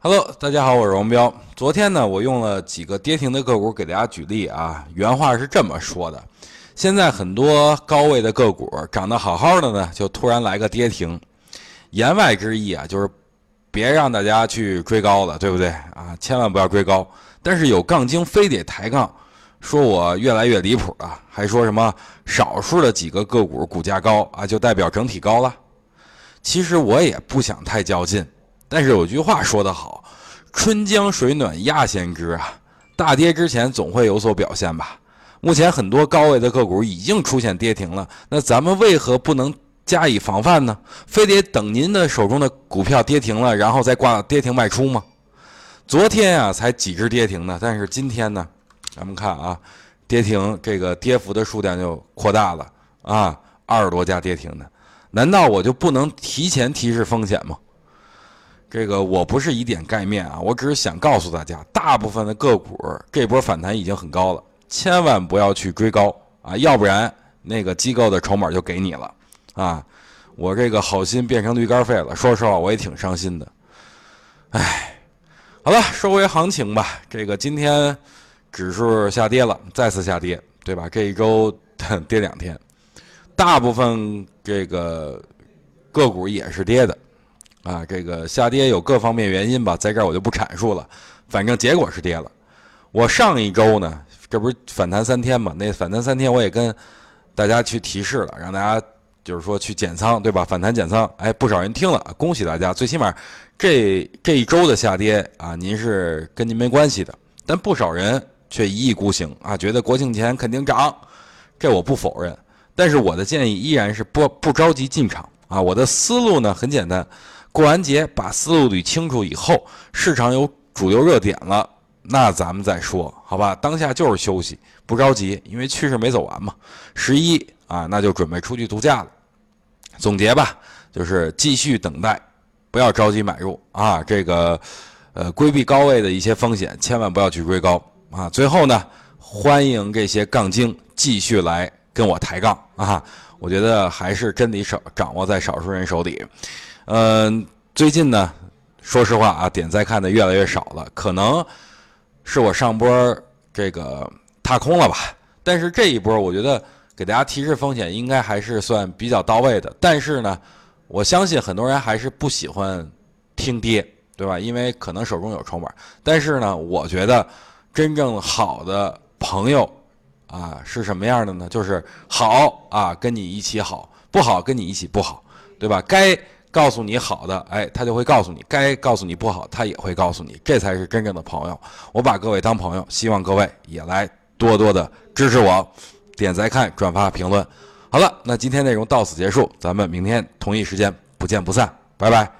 Hello，大家好，我是王彪。昨天呢，我用了几个跌停的个股给大家举例啊。原话是这么说的：现在很多高位的个股涨得好好的呢，就突然来个跌停。言外之意啊，就是别让大家去追高了，对不对啊？千万不要追高。但是有杠精非得抬杠，说我越来越离谱了，还说什么少数的几个个股股价高啊，就代表整体高了。其实我也不想太较劲，但是有句话说得好：“春江水暖鸭先知啊，大跌之前总会有所表现吧。”目前很多高位的个股已经出现跌停了，那咱们为何不能加以防范呢？非得等您的手中的股票跌停了，然后再挂跌停卖出吗？昨天啊才几只跌停呢，但是今天呢，咱们看啊，跌停这个跌幅的数量就扩大了啊，二十多家跌停的。难道我就不能提前提示风险吗？这个我不是以点盖面啊，我只是想告诉大家，大部分的个股这波反弹已经很高了，千万不要去追高啊，要不然那个机构的筹码就给你了啊。我这个好心变成驴肝肺了，说实话我也挺伤心的。唉，好了，说回行情吧。这个今天指数下跌了，再次下跌，对吧？这一周跌两天。大部分这个个股也是跌的，啊，这个下跌有各方面原因吧，在这儿我就不阐述了，反正结果是跌了。我上一周呢，这不是反弹三天嘛？那反弹三天我也跟大家去提示了，让大家就是说去减仓，对吧？反弹减仓，哎，不少人听了，恭喜大家，最起码这这一周的下跌啊，您是跟您没关系的，但不少人却一意孤行啊，觉得国庆前肯定涨，这我不否认。但是我的建议依然是不不着急进场啊！我的思路呢很简单，过完节把思路捋清楚以后，市场有主流热点了，那咱们再说，好吧？当下就是休息，不着急，因为趋势没走完嘛。十一啊，那就准备出去度假了。总结吧，就是继续等待，不要着急买入啊！这个呃，规避高位的一些风险，千万不要去追高啊！最后呢，欢迎这些杠精继续来。跟我抬杠啊！我觉得还是真理少掌握在少数人手里。嗯，最近呢，说实话啊，点赞看的越来越少了，可能是我上波这个踏空了吧。但是这一波，我觉得给大家提示风险应该还是算比较到位的。但是呢，我相信很多人还是不喜欢听跌，对吧？因为可能手中有筹码。但是呢，我觉得真正好的朋友。啊，是什么样的呢？就是好啊，跟你一起好；不好，跟你一起不好，对吧？该告诉你好的，哎，他就会告诉你；该告诉你不好，他也会告诉你。这才是真正的朋友。我把各位当朋友，希望各位也来多多的支持我，点赞、看、转发、评论。好了，那今天内容到此结束，咱们明天同一时间不见不散，拜拜。